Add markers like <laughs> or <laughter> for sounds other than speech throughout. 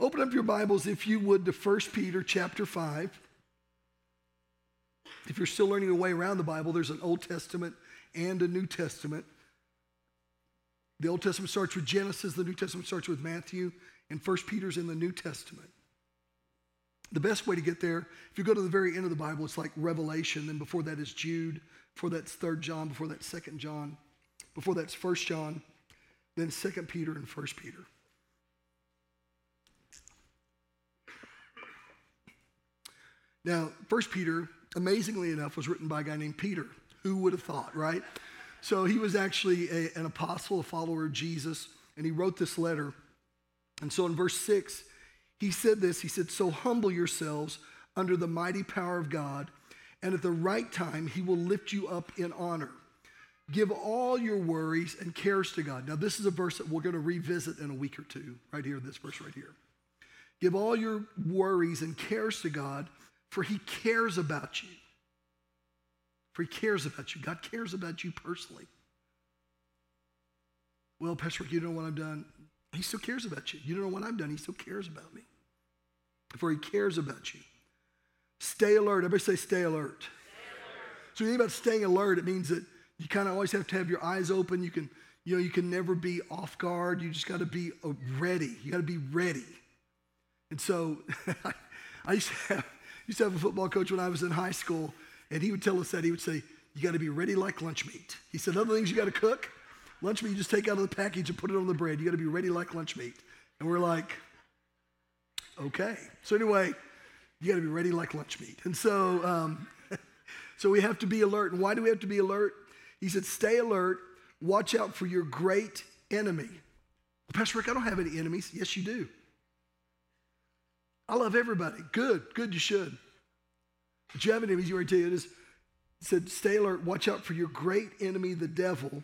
Open up your Bibles, if you would, to 1 Peter chapter 5. If you're still learning your way around the Bible, there's an Old Testament and a New Testament. The Old Testament starts with Genesis, the New Testament starts with Matthew, and 1 Peter's in the New Testament. The best way to get there, if you go to the very end of the Bible, it's like Revelation, then before that is Jude, before that's 3rd John, before that's 2nd John, before that's 1st John, then 2nd Peter and 1st Peter. Now, 1st Peter, amazingly enough, was written by a guy named Peter. Who would have thought, right? So he was actually a, an apostle, a follower of Jesus, and he wrote this letter. And so in verse 6, he said this He said, So humble yourselves under the mighty power of God, and at the right time, he will lift you up in honor. Give all your worries and cares to God. Now, this is a verse that we're going to revisit in a week or two, right here, this verse right here. Give all your worries and cares to God, for he cares about you. For he cares about you. God cares about you personally. Well, Pastor you don't know what I've done. He still cares about you. You don't know what I've done. He still cares about me. For he cares about you. Stay alert. Everybody say, stay alert. Stay alert. So, you think about staying alert, it means that you kind of always have to have your eyes open. You can, you know, you can never be off guard. You just got to be uh, ready. You got to be ready. And so, <laughs> I used to, have, used to have a football coach when I was in high school, and he would tell us that. He would say, You got to be ready like lunch meat. He said, Other things you got to cook, lunch meat you just take out of the package and put it on the bread. You got to be ready like lunch meat. And we're like, Okay. So, anyway, you got to be ready like lunch meat. And so, um, <laughs> so we have to be alert. And why do we have to be alert? He said, Stay alert, watch out for your great enemy. Pastor Rick, I don't have any enemies. Yes, you do. I love everybody. Good, good, you should. But you have enemies, you already tell you it is. He said, Stay alert, watch out for your great enemy, the devil.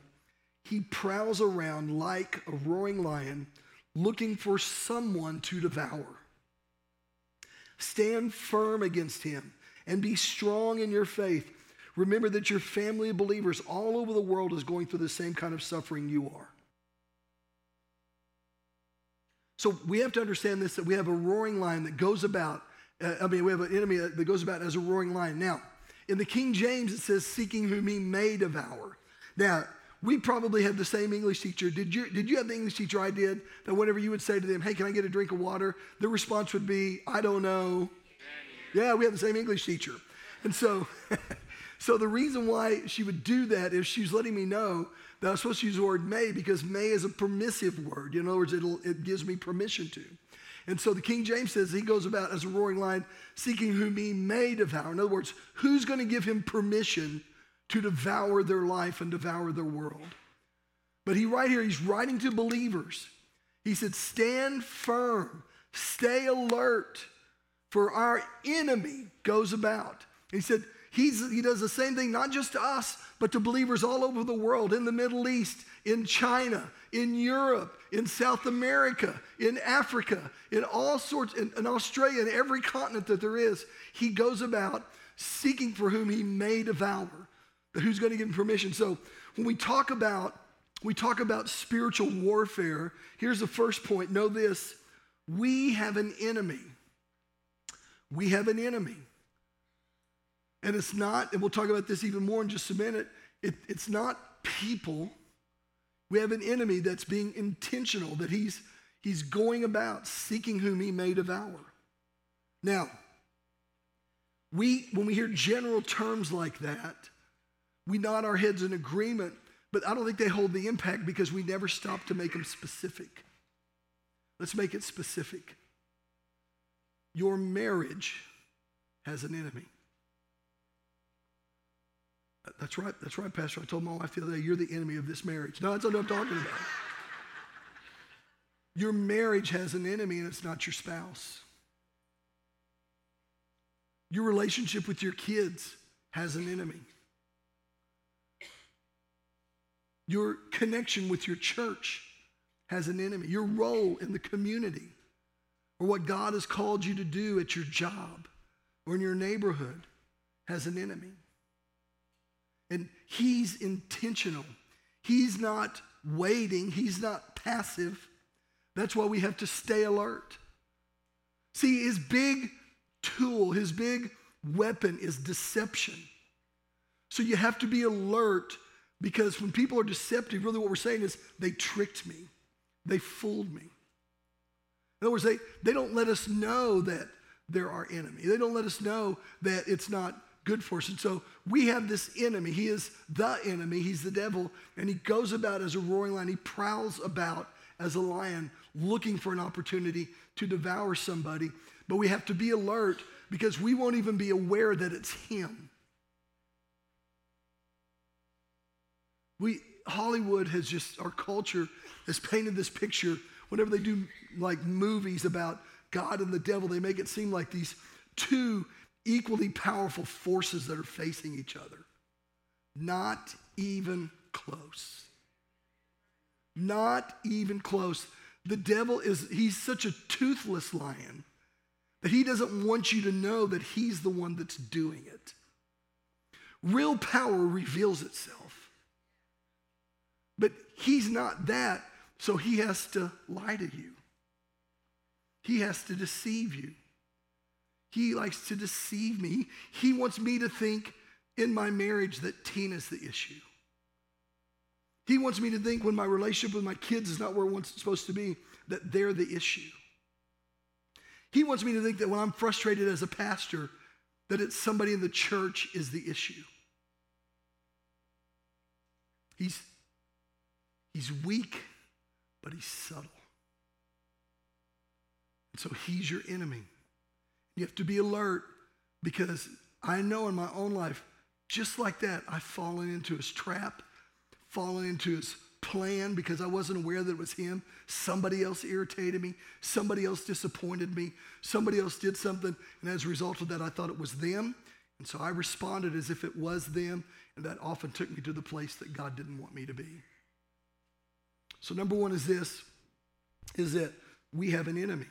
He prowls around like a roaring lion, looking for someone to devour. Stand firm against him and be strong in your faith. Remember that your family of believers all over the world is going through the same kind of suffering you are. So we have to understand this that we have a roaring lion that goes about. Uh, I mean, we have an enemy that goes about as a roaring lion. Now, in the King James, it says, seeking whom he may devour. Now, we probably had the same English teacher. Did you, did you have the English teacher I did? That whenever you would say to them, hey, can I get a drink of water? The response would be, I don't know. Yeah, we have the same English teacher. And so, <laughs> so the reason why she would do that is she's letting me know that I'm supposed to use the word may because may is a permissive word. In other words, it gives me permission to. And so the King James says he goes about as a roaring lion, seeking whom he may devour. In other words, who's going to give him permission to devour their life and devour their world? But he right here, he's writing to believers. He said, Stand firm, stay alert, for our enemy goes about. He said, He's, he does the same thing, not just to us, but to believers all over the world, in the Middle East, in China, in Europe, in South America, in Africa, in all sorts, in, in Australia, in every continent that there is. He goes about seeking for whom he may devour, But who's going to give him permission. So when we talk about we talk about spiritual warfare, here's the first point. Know this. We have an enemy. We have an enemy. And it's not, and we'll talk about this even more in just a minute, it, it's not people. We have an enemy that's being intentional, that he's, he's going about seeking whom he may devour. Now, we, when we hear general terms like that, we nod our heads in agreement, but I don't think they hold the impact because we never stop to make them specific. Let's make it specific. Your marriage has an enemy. That's right, that's right, Pastor. I told my wife the other day, you're the enemy of this marriage. No, that's not what I'm talking about. Your marriage has an enemy, and it's not your spouse. Your relationship with your kids has an enemy. Your connection with your church has an enemy. Your role in the community or what God has called you to do at your job or in your neighborhood has an enemy. And he's intentional. He's not waiting, he's not passive. That's why we have to stay alert. See, his big tool, his big weapon is deception. So you have to be alert because when people are deceptive, really what we're saying is they tricked me, they fooled me. In other words, they, they don't let us know that they're our enemy. They don't let us know that it's not good for us. And so we have this enemy. He is the enemy. He's the devil. And he goes about as a roaring lion. He prowls about as a lion looking for an opportunity to devour somebody. But we have to be alert because we won't even be aware that it's him. We, Hollywood has just, our culture has painted this picture. Whenever they do like movies about God and the devil, they make it seem like these two equally powerful forces that are facing each other. Not even close. Not even close. The devil is, he's such a toothless lion that he doesn't want you to know that he's the one that's doing it. Real power reveals itself. But he's not that, so he has to lie to you. He has to deceive you. He likes to deceive me. He wants me to think in my marriage that Tina's the issue. He wants me to think when my relationship with my kids is not where it's supposed to be, that they're the issue. He wants me to think that when I'm frustrated as a pastor, that it's somebody in the church is the issue. He's, he's weak, but he's subtle. And so he's your enemy. You have to be alert because I know in my own life, just like that, I've fallen into his trap, fallen into his plan because I wasn't aware that it was him. Somebody else irritated me. Somebody else disappointed me. Somebody else did something. And as a result of that, I thought it was them. And so I responded as if it was them. And that often took me to the place that God didn't want me to be. So, number one is this is that we have an enemy.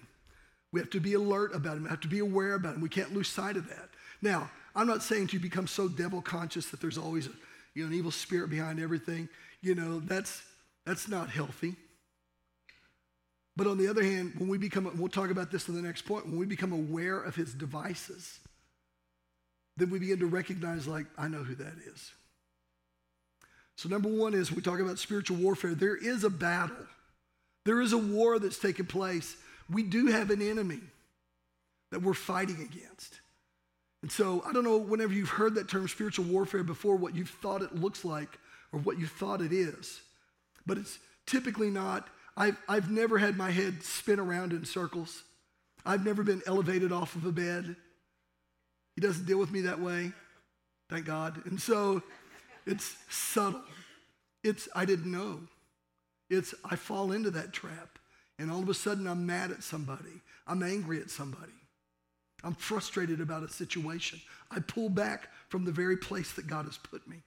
We have to be alert about him. We have to be aware about him. We can't lose sight of that. Now, I'm not saying to become so devil conscious that there's always a, you know, an evil spirit behind everything. You know, that's, that's not healthy. But on the other hand, when we become, we'll talk about this in the next point, when we become aware of his devices, then we begin to recognize, like, I know who that is. So, number one is we talk about spiritual warfare. There is a battle, there is a war that's taking place we do have an enemy that we're fighting against. And so I don't know whenever you've heard that term spiritual warfare before, what you've thought it looks like or what you thought it is. But it's typically not. I've, I've never had my head spin around in circles. I've never been elevated off of a bed. He doesn't deal with me that way, thank God. And so it's subtle. It's, I didn't know. It's, I fall into that trap. And all of a sudden, I'm mad at somebody. I'm angry at somebody. I'm frustrated about a situation. I pull back from the very place that God has put me.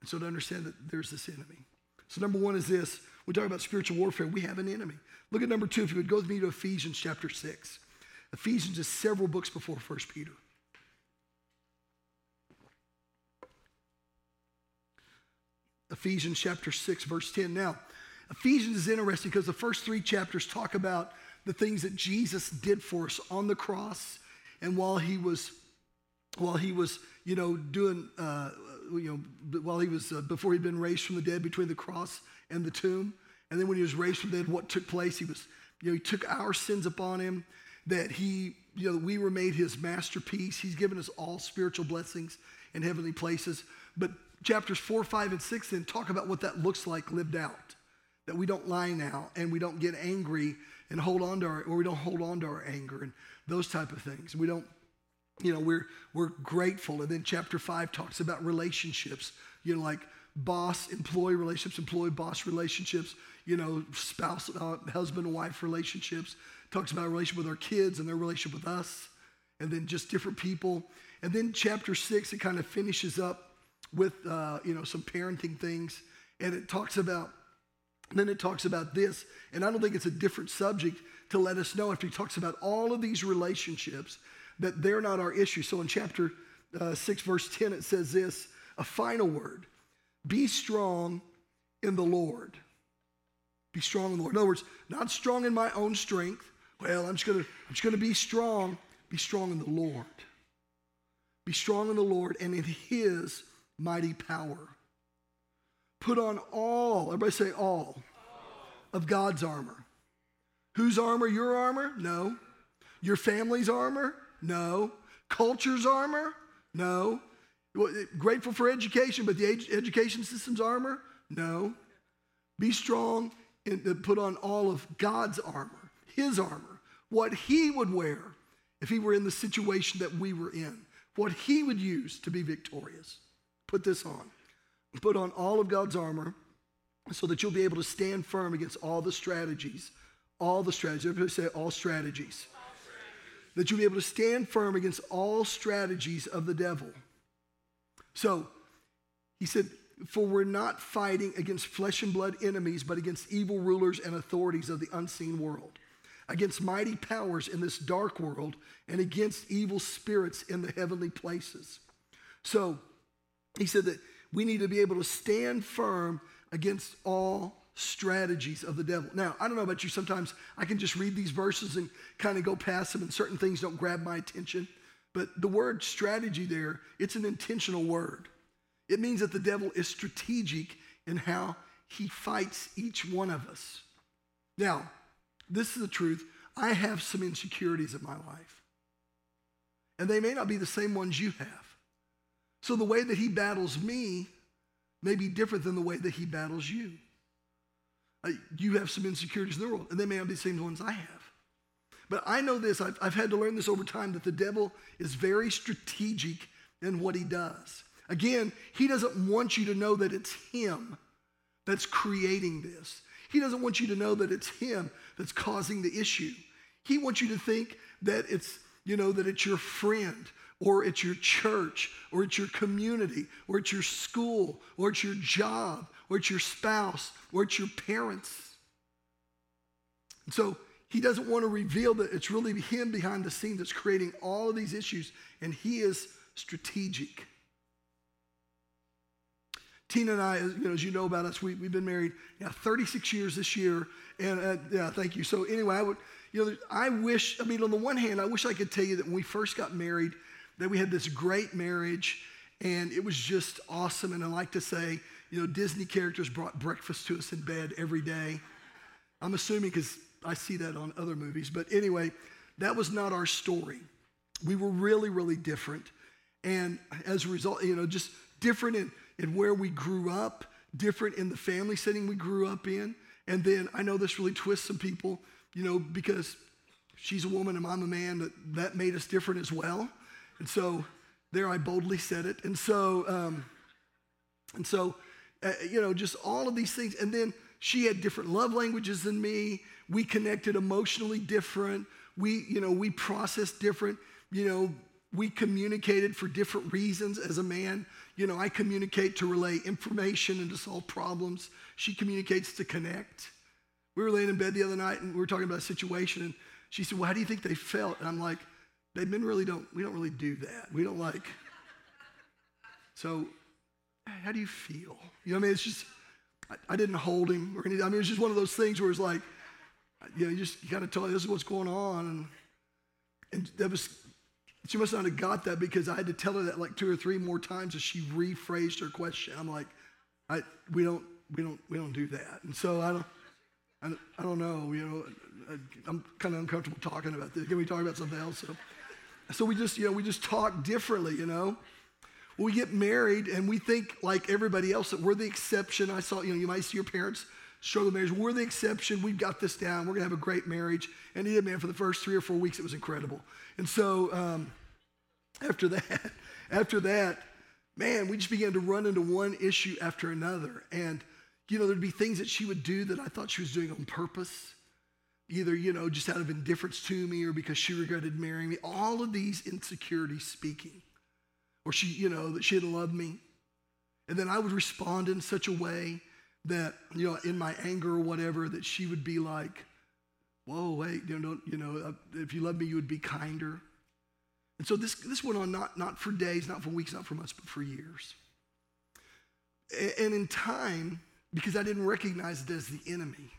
And so to understand that there's this enemy. So, number one is this we talk about spiritual warfare. We have an enemy. Look at number two, if you would go with me to Ephesians chapter 6. Ephesians is several books before 1 Peter. Ephesians chapter 6, verse 10. Now, Ephesians is interesting because the first three chapters talk about the things that Jesus did for us on the cross and while he was while he was you know doing uh, you know while he was uh, before he'd been raised from the dead between the cross and the tomb. And then when he was raised from the dead what took place he was you know he took our sins upon him that he you know we were made his masterpiece. He's given us all spiritual blessings in heavenly places. But chapters 4 5 and 6 then talk about what that looks like lived out that we don't lie now and we don't get angry and hold on to our, or we don't hold on to our anger and those type of things. We don't, you know, we're, we're grateful. And then chapter five talks about relationships, you know, like boss employee relationships, employee boss relationships, you know, spouse, uh, husband and wife relationships. Talks about relationship with our kids and their relationship with us, and then just different people. And then chapter six, it kind of finishes up with, uh, you know, some parenting things. And it talks about then it talks about this, and I don't think it's a different subject to let us know after he talks about all of these relationships that they're not our issue. So in chapter uh, 6, verse 10, it says this a final word be strong in the Lord. Be strong in the Lord. In other words, not strong in my own strength Well, I'm just gonna, I'm just gonna be strong. Be strong in the Lord. Be strong in the Lord and in his mighty power. Put on all, everybody say all, all. of God's armor. Whose armor? Your armor? No. Your family's armor? No. Culture's armor? No. Eh, grateful for education, but the education system's armor? No. Be strong and put on all of God's armor, his armor, what he would wear if he were in the situation that we were in, what he would use to be victorious. Put this on. Put on all of God's armor so that you'll be able to stand firm against all the strategies. All the strategies. Everybody say all strategies. strategies. That you'll be able to stand firm against all strategies of the devil. So, he said, For we're not fighting against flesh and blood enemies, but against evil rulers and authorities of the unseen world against mighty powers in this dark world and against evil spirits in the heavenly places. So he said that we need to be able to stand firm against all strategies of the devil. Now, I don't know about you, sometimes I can just read these verses and kind of go past them, and certain things don't grab my attention. But the word strategy there, it's an intentional word. It means that the devil is strategic in how he fights each one of us. Now, this is the truth. I have some insecurities in my life. And they may not be the same ones you have. So the way that he battles me may be different than the way that he battles you. You have some insecurities in the world, and they may not be the same ones I have. But I know this, I've, I've had to learn this over time, that the devil is very strategic in what he does. Again, he doesn't want you to know that it's him that's creating this. He doesn't want you to know that it's him that's causing the issue. He wants you to think that it's, you know, that it's your friend or it's your church or it's your community or it's your school or it's your job or it's your spouse or it's your parents. And so he doesn't want to reveal that it's really him behind the scenes that's creating all of these issues, and he is strategic. Tina and I, you know, as you know about us, we, we've been married yeah, 36 years this year. And uh, yeah, thank you. So anyway, I would, you know, I wish, I mean, on the one hand, I wish I could tell you that when we first got married, that we had this great marriage and it was just awesome. And I like to say, you know, Disney characters brought breakfast to us in bed every day. I'm assuming because I see that on other movies. But anyway, that was not our story. We were really, really different. And as a result, you know, just different in in where we grew up, different in the family setting we grew up in. And then I know this really twists some people, you know, because she's a woman and I'm a man, that, that made us different as well. And so there I boldly said it. And so, um, and so, uh, you know, just all of these things. And then she had different love languages than me. We connected emotionally different. We, you know, we processed different. You know, we communicated for different reasons as a man. You know, I communicate to relay information and to solve problems. She communicates to connect. We were laying in bed the other night and we were talking about a situation, and she said, Well, how do you think they felt? And I'm like, They men really don't, we don't really do that. We don't like. So, how do you feel? You know, I mean, it's just, I, I didn't hold him or anything. I mean, it's just one of those things where it's like, you know, you just, you got to tell this is what's going on. And, and that was she must not have got that because I had to tell her that like two or three more times as she rephrased her question. I'm like, I, we don't, we don't, we don't do that. And so I don't, I, I don't know, you know, I, am kind of uncomfortable talking about this. Can we talk about something else? So, so we just, you know, we just talk differently, you know. we get married and we think like everybody else that we're the exception. I saw, you know, you might see your parents struggle marriage. We're the exception. We've got this down. We're gonna have a great marriage. And he did, man, for the first three or four weeks, it was incredible. And so um, after that, <laughs> after that, man, we just began to run into one issue after another. And, you know, there'd be things that she would do that I thought she was doing on purpose, either, you know, just out of indifference to me or because she regretted marrying me. All of these insecurities speaking. Or she, you know, that she didn't love me. And then I would respond in such a way that, you know, in my anger or whatever, that she would be like, whoa, wait, you know, you know, uh, if you love me, you would be kinder. And so this, this went on not, not for days, not for weeks, not for months, but for years. And in time, because I didn't recognize it as the enemy,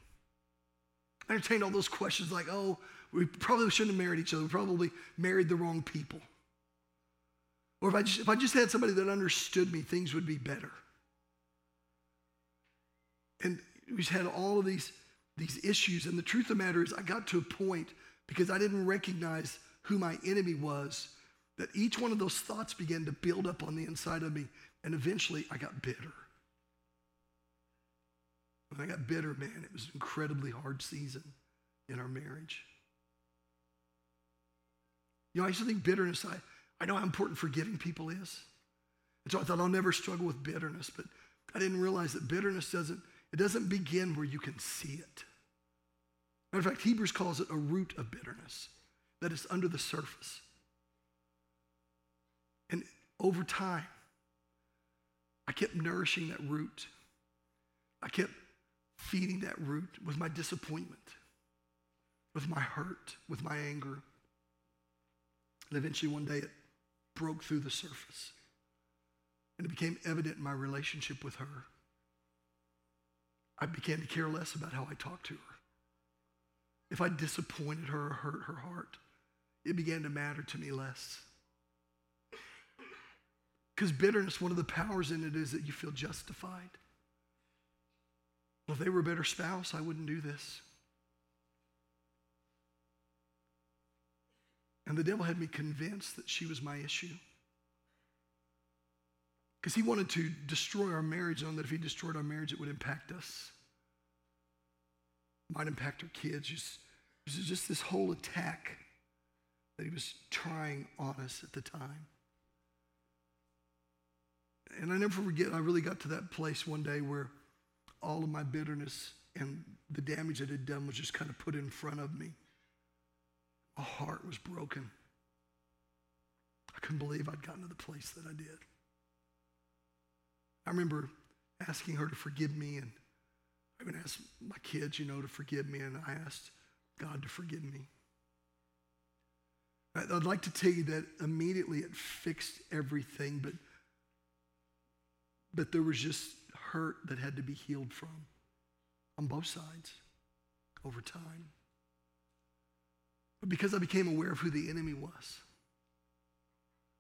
I entertained all those questions like, oh, we probably shouldn't have married each other. We probably married the wrong people. Or if I just, if I just had somebody that understood me, things would be better. And we just had all of these, these issues. And the truth of the matter is, I got to a point because I didn't recognize who my enemy was, that each one of those thoughts began to build up on the inside of me. And eventually I got bitter. When I got bitter, man, it was an incredibly hard season in our marriage. You know, I used to think bitterness, I, I know how important forgiving people is. And so I thought I'll never struggle with bitterness, but I didn't realize that bitterness doesn't, it doesn't begin where you can see it. Matter of fact, Hebrews calls it a root of bitterness, that is under the surface. And over time, I kept nourishing that root. I kept feeding that root with my disappointment, with my hurt, with my anger. And eventually, one day, it broke through the surface. And it became evident in my relationship with her. I began to care less about how I talked to her. If I disappointed her or hurt her heart, it began to matter to me less. Because bitterness, one of the powers in it is that you feel justified. Well, if they were a better spouse, I wouldn't do this. And the devil had me convinced that she was my issue. Because he wanted to destroy our marriage, knowing that if he destroyed our marriage, it would impact us. Might impact our kids. Just, it was just this whole attack that he was trying on us at the time. And I never forget, I really got to that place one day where all of my bitterness and the damage that it had done was just kind of put in front of me. My heart was broken. I couldn't believe I'd gotten to the place that I did. I remember asking her to forgive me, and I even asked my kids, you know, to forgive me, and I asked God to forgive me. I'd like to tell you that immediately it fixed everything, but, but there was just hurt that had to be healed from on both sides over time. But because I became aware of who the enemy was,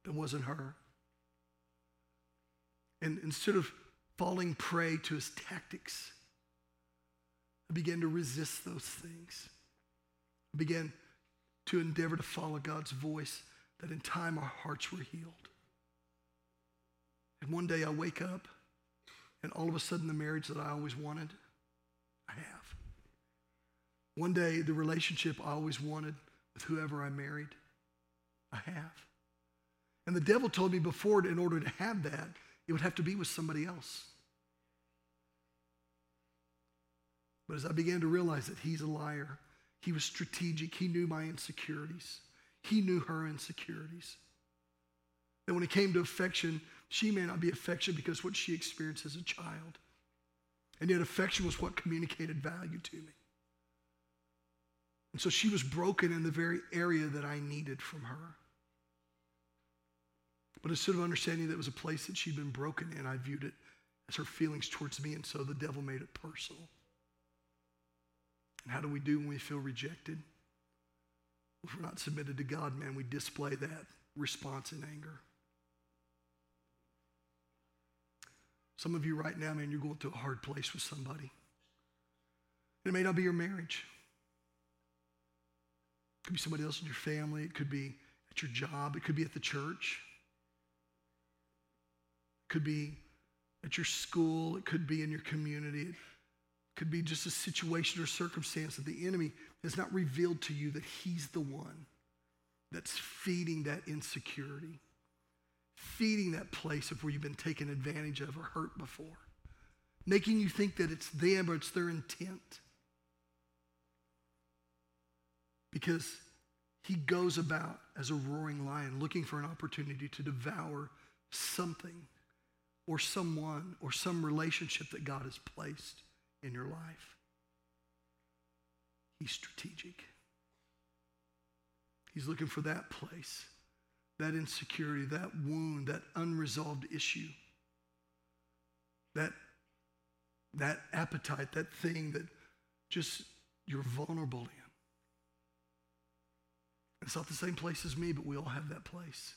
it wasn't her. And instead of falling prey to his tactics, I began to resist those things. I began to endeavor to follow God's voice, that in time our hearts were healed. And one day I wake up, and all of a sudden the marriage that I always wanted, I have. One day the relationship I always wanted with whoever I married, I have. And the devil told me before, in order to have that, it would have to be with somebody else. But as I began to realize that he's a liar, he was strategic, he knew my insecurities, he knew her insecurities. And when it came to affection, she may not be affection because what she experienced as a child. And yet, affection was what communicated value to me. And so she was broken in the very area that I needed from her. But instead of understanding that it was a place that she'd been broken in, I viewed it as her feelings towards me, and so the devil made it personal. And how do we do when we feel rejected? If we're not submitted to God, man, we display that response in anger. Some of you right now, man, you're going through a hard place with somebody. It may not be your marriage. It could be somebody else in your family. It could be at your job. It could be at the church. It could be at your school. It could be in your community. It could be just a situation or circumstance that the enemy has not revealed to you that he's the one that's feeding that insecurity feeding that place of where you've been taken advantage of or hurt before, making you think that it's them or it's their intent. Because he goes about as a roaring lion looking for an opportunity to devour something or someone or some relationship that God has placed in your life. He's strategic. He's looking for that place that insecurity, that wound, that unresolved issue, that, that appetite, that thing that just you're vulnerable in. It's not the same place as me, but we all have that place.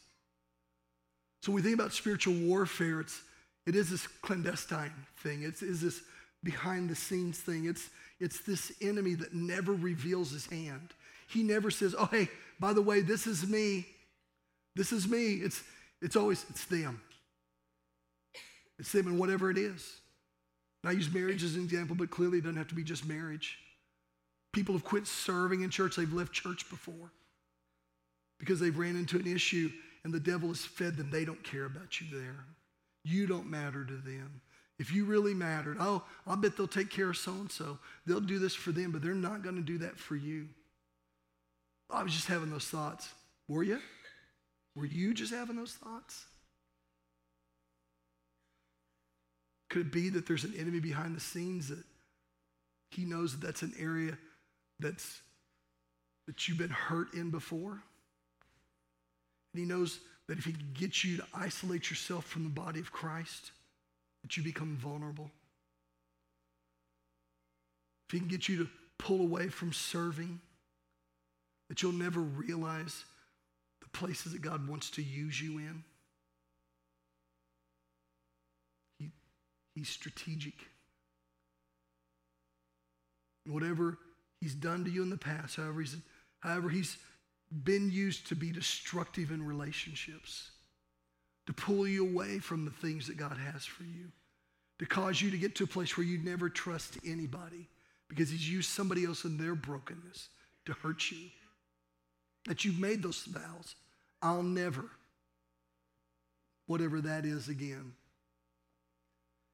So when we think about spiritual warfare, it's, it is this clandestine thing. It's, is this behind the scenes thing. It's, it's this enemy that never reveals his hand. He never says, oh, hey, by the way, this is me. This is me. It's, it's always, it's them. It's them and whatever it is. And I use marriage as an example, but clearly it doesn't have to be just marriage. People have quit serving in church. They've left church before because they've ran into an issue and the devil has fed them. They don't care about you there. You don't matter to them. If you really mattered, oh, I'll bet they'll take care of so and so. They'll do this for them, but they're not going to do that for you. I was just having those thoughts. Were you? Were you just having those thoughts? Could it be that there's an enemy behind the scenes that he knows that that's an area that's that you've been hurt in before? And he knows that if he can get you to isolate yourself from the body of Christ, that you become vulnerable. If he can get you to pull away from serving, that you'll never realize places that God wants to use you in. He, he's strategic. Whatever he's done to you in the past, however he's, however he's been used to be destructive in relationships, to pull you away from the things that God has for you, to cause you to get to a place where you never trust anybody because He's used somebody else in their brokenness to hurt you. That you've made those vows. I'll never, whatever that is again.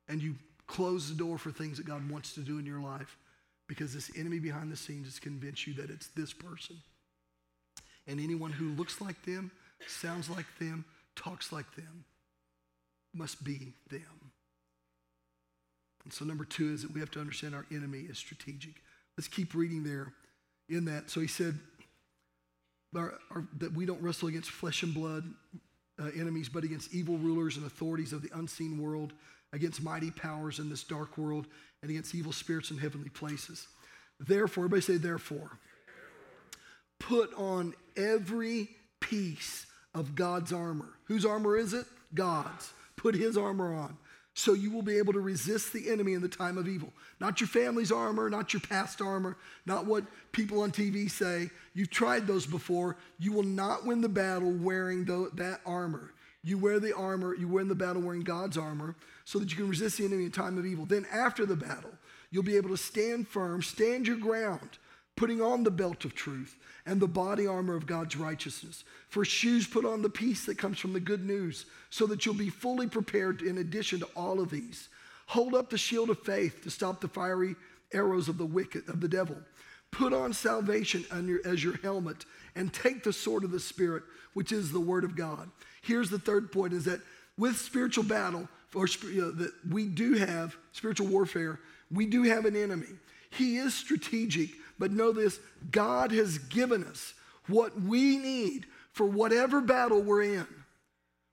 And you close the door for things that God wants to do in your life because this enemy behind the scenes has convinced you that it's this person. And anyone who looks like them, sounds like them, talks like them must be them. And so, number two is that we have to understand our enemy is strategic. Let's keep reading there in that. So, he said our, our, that we don't wrestle against flesh and blood uh, enemies, but against evil rulers and authorities of the unseen world, against mighty powers in this dark world, and against evil spirits in heavenly places. Therefore, everybody say, therefore put on every piece of God's armor. Whose armor is it? God's. Put his armor on. So you will be able to resist the enemy in the time of evil. Not your family's armor, not your past armor, not what people on TV say. You've tried those before. You will not win the battle wearing the, that armor. You wear the armor, you win the battle wearing God's armor so that you can resist the enemy in time of evil. Then after the battle, you'll be able to stand firm, stand your ground, putting on the belt of truth and the body armor of God's righteousness. For shoes, put on the peace that comes from the good news, so that you'll be fully prepared in addition to all of these. Hold up the shield of faith to stop the fiery arrows of the wicked, of the devil. Put on salvation as your helmet and take the sword of the Spirit, which is the word of God. Here's the third point is that with spiritual battle, or you know, that we do have spiritual warfare, we do have an enemy. He is strategic, but know this God has given us what we need for whatever battle we're in.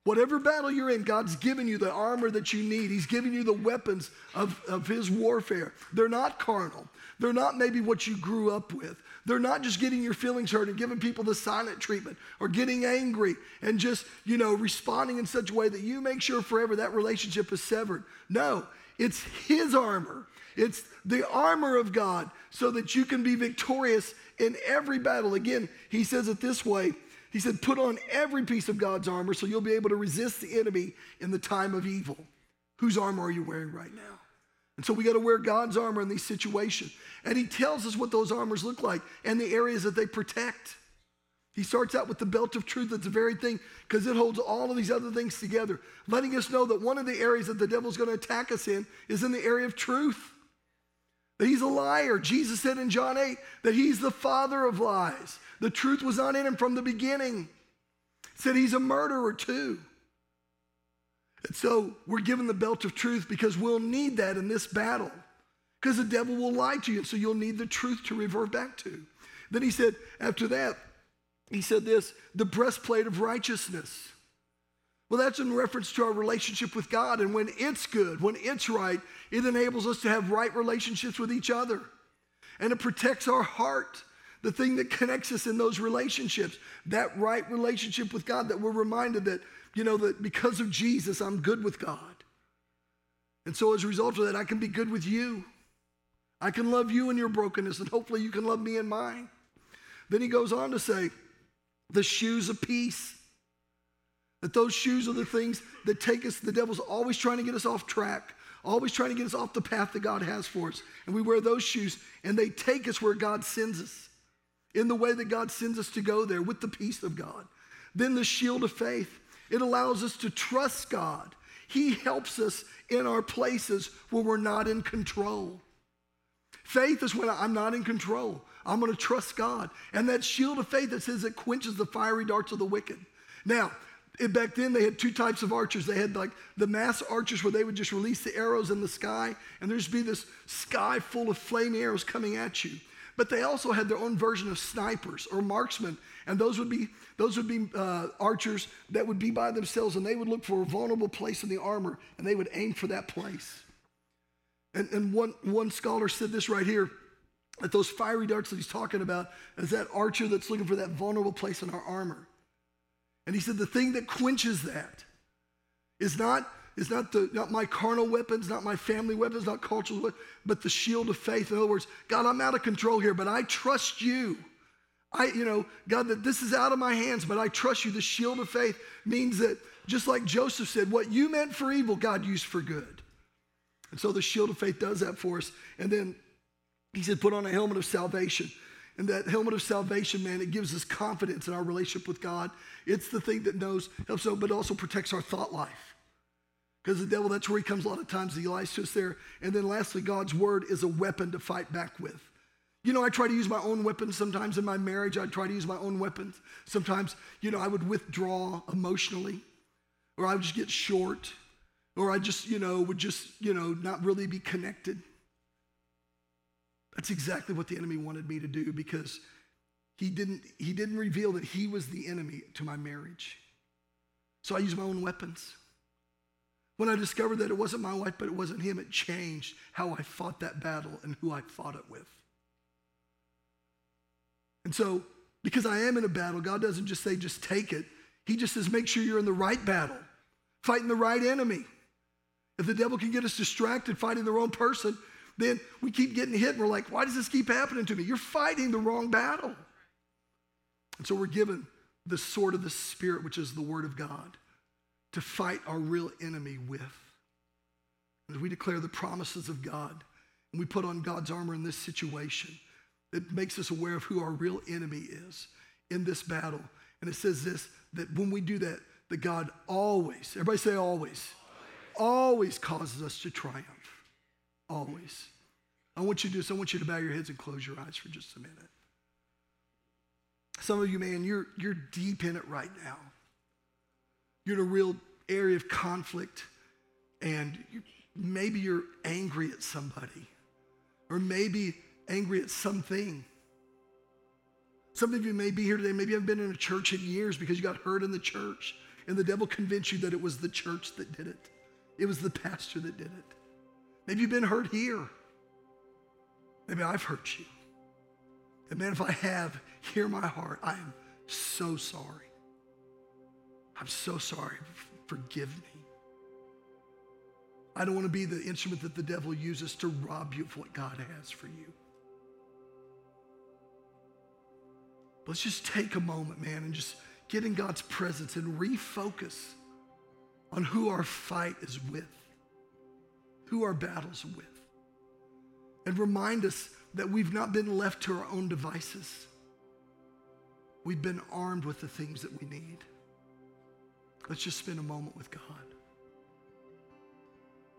Whatever battle you're in, God's given you the armor that you need. He's given you the weapons of, of His warfare. They're not carnal. They're not maybe what you grew up with. They're not just getting your feelings hurt and giving people the silent treatment or getting angry and just, you know, responding in such a way that you make sure forever that relationship is severed. No, it's His armor. It's the armor of God so that you can be victorious in every battle. Again, he says it this way He said, Put on every piece of God's armor so you'll be able to resist the enemy in the time of evil. Whose armor are you wearing right now? And so we got to wear God's armor in these situations. And he tells us what those armors look like and the areas that they protect. He starts out with the belt of truth. That's the very thing because it holds all of these other things together, letting us know that one of the areas that the devil's going to attack us in is in the area of truth that he's a liar. Jesus said in John 8 that he's the father of lies. The truth was not in him from the beginning. said he's a murderer too. And so we're given the belt of truth because we'll need that in this battle. Because the devil will lie to you, And so you'll need the truth to revert back to. Then he said, after that, he said this the breastplate of righteousness. Well, that's in reference to our relationship with God. And when it's good, when it's right, it enables us to have right relationships with each other. And it protects our heart, the thing that connects us in those relationships, that right relationship with God that we're reminded that, you know, that because of Jesus, I'm good with God. And so as a result of that, I can be good with you. I can love you in your brokenness, and hopefully you can love me in mine. Then he goes on to say, the shoes of peace. That those shoes are the things that take us, the devil's always trying to get us off track, always trying to get us off the path that God has for us. And we wear those shoes, and they take us where God sends us, in the way that God sends us to go there with the peace of God. Then the shield of faith, it allows us to trust God. He helps us in our places where we're not in control. Faith is when I'm not in control. I'm going to trust God. And that shield of faith that says it quenches the fiery darts of the wicked. Now, back then they had two types of archers. They had like the mass archers where they would just release the arrows in the sky, and there'd just be this sky full of flaming arrows coming at you. But they also had their own version of snipers or marksmen, and those would be those would be uh, archers that would be by themselves, and they would look for a vulnerable place in the armor, and they would aim for that place. And, and one, one scholar said this right here that those fiery darts that he's talking about is that archer that's looking for that vulnerable place in our armor. And he said the thing that quenches that is not, is not, the, not my carnal weapons, not my family weapons, not cultural weapons, but the shield of faith. In other words, God, I'm out of control here, but I trust you. I, you know, God, that this is out of my hands, but I trust you. The shield of faith means that just like Joseph said, what you meant for evil, God used for good. And so the shield of faith does that for us. And then he said, put on a helmet of salvation. And that helmet of salvation, man, it gives us confidence in our relationship with God. It's the thing that knows, helps out, but also protects our thought life. Because the devil, that's where he comes a lot of times. He lies to us there. And then lastly, God's word is a weapon to fight back with. You know, I try to use my own weapons sometimes in my marriage. I try to use my own weapons. Sometimes, you know, I would withdraw emotionally, or I would just get short, or I just, you know, would just, you know, not really be connected. That's exactly what the enemy wanted me to do because he didn't, he didn't reveal that he was the enemy to my marriage. So I used my own weapons. When I discovered that it wasn't my wife, but it wasn't him, it changed how I fought that battle and who I fought it with. And so, because I am in a battle, God doesn't just say, just take it. He just says, make sure you're in the right battle, fighting the right enemy. If the devil can get us distracted fighting the wrong person, then we keep getting hit and we're like, why does this keep happening to me? You're fighting the wrong battle. And so we're given the sword of the Spirit, which is the Word of God, to fight our real enemy with. As we declare the promises of God and we put on God's armor in this situation, it makes us aware of who our real enemy is in this battle. And it says this that when we do that, that God always, everybody say always always causes us to triumph. Always. I want you to do this. I want you to bow your heads and close your eyes for just a minute. Some of you, man, you're, you're deep in it right now. You're in a real area of conflict, and you, maybe you're angry at somebody, or maybe angry at something. Some of you may be here today, maybe you haven't been in a church in years because you got hurt in the church, and the devil convinced you that it was the church that did it. It was the pastor that did it. Maybe you've been hurt here. Maybe I've hurt you. And man, if I have, hear my heart. I am so sorry. I'm so sorry. Forgive me. I don't want to be the instrument that the devil uses to rob you of what God has for you. Let's just take a moment, man, and just get in God's presence and refocus on who our fight is with, who our battle's with. And remind us that we've not been left to our own devices. We've been armed with the things that we need. Let's just spend a moment with God.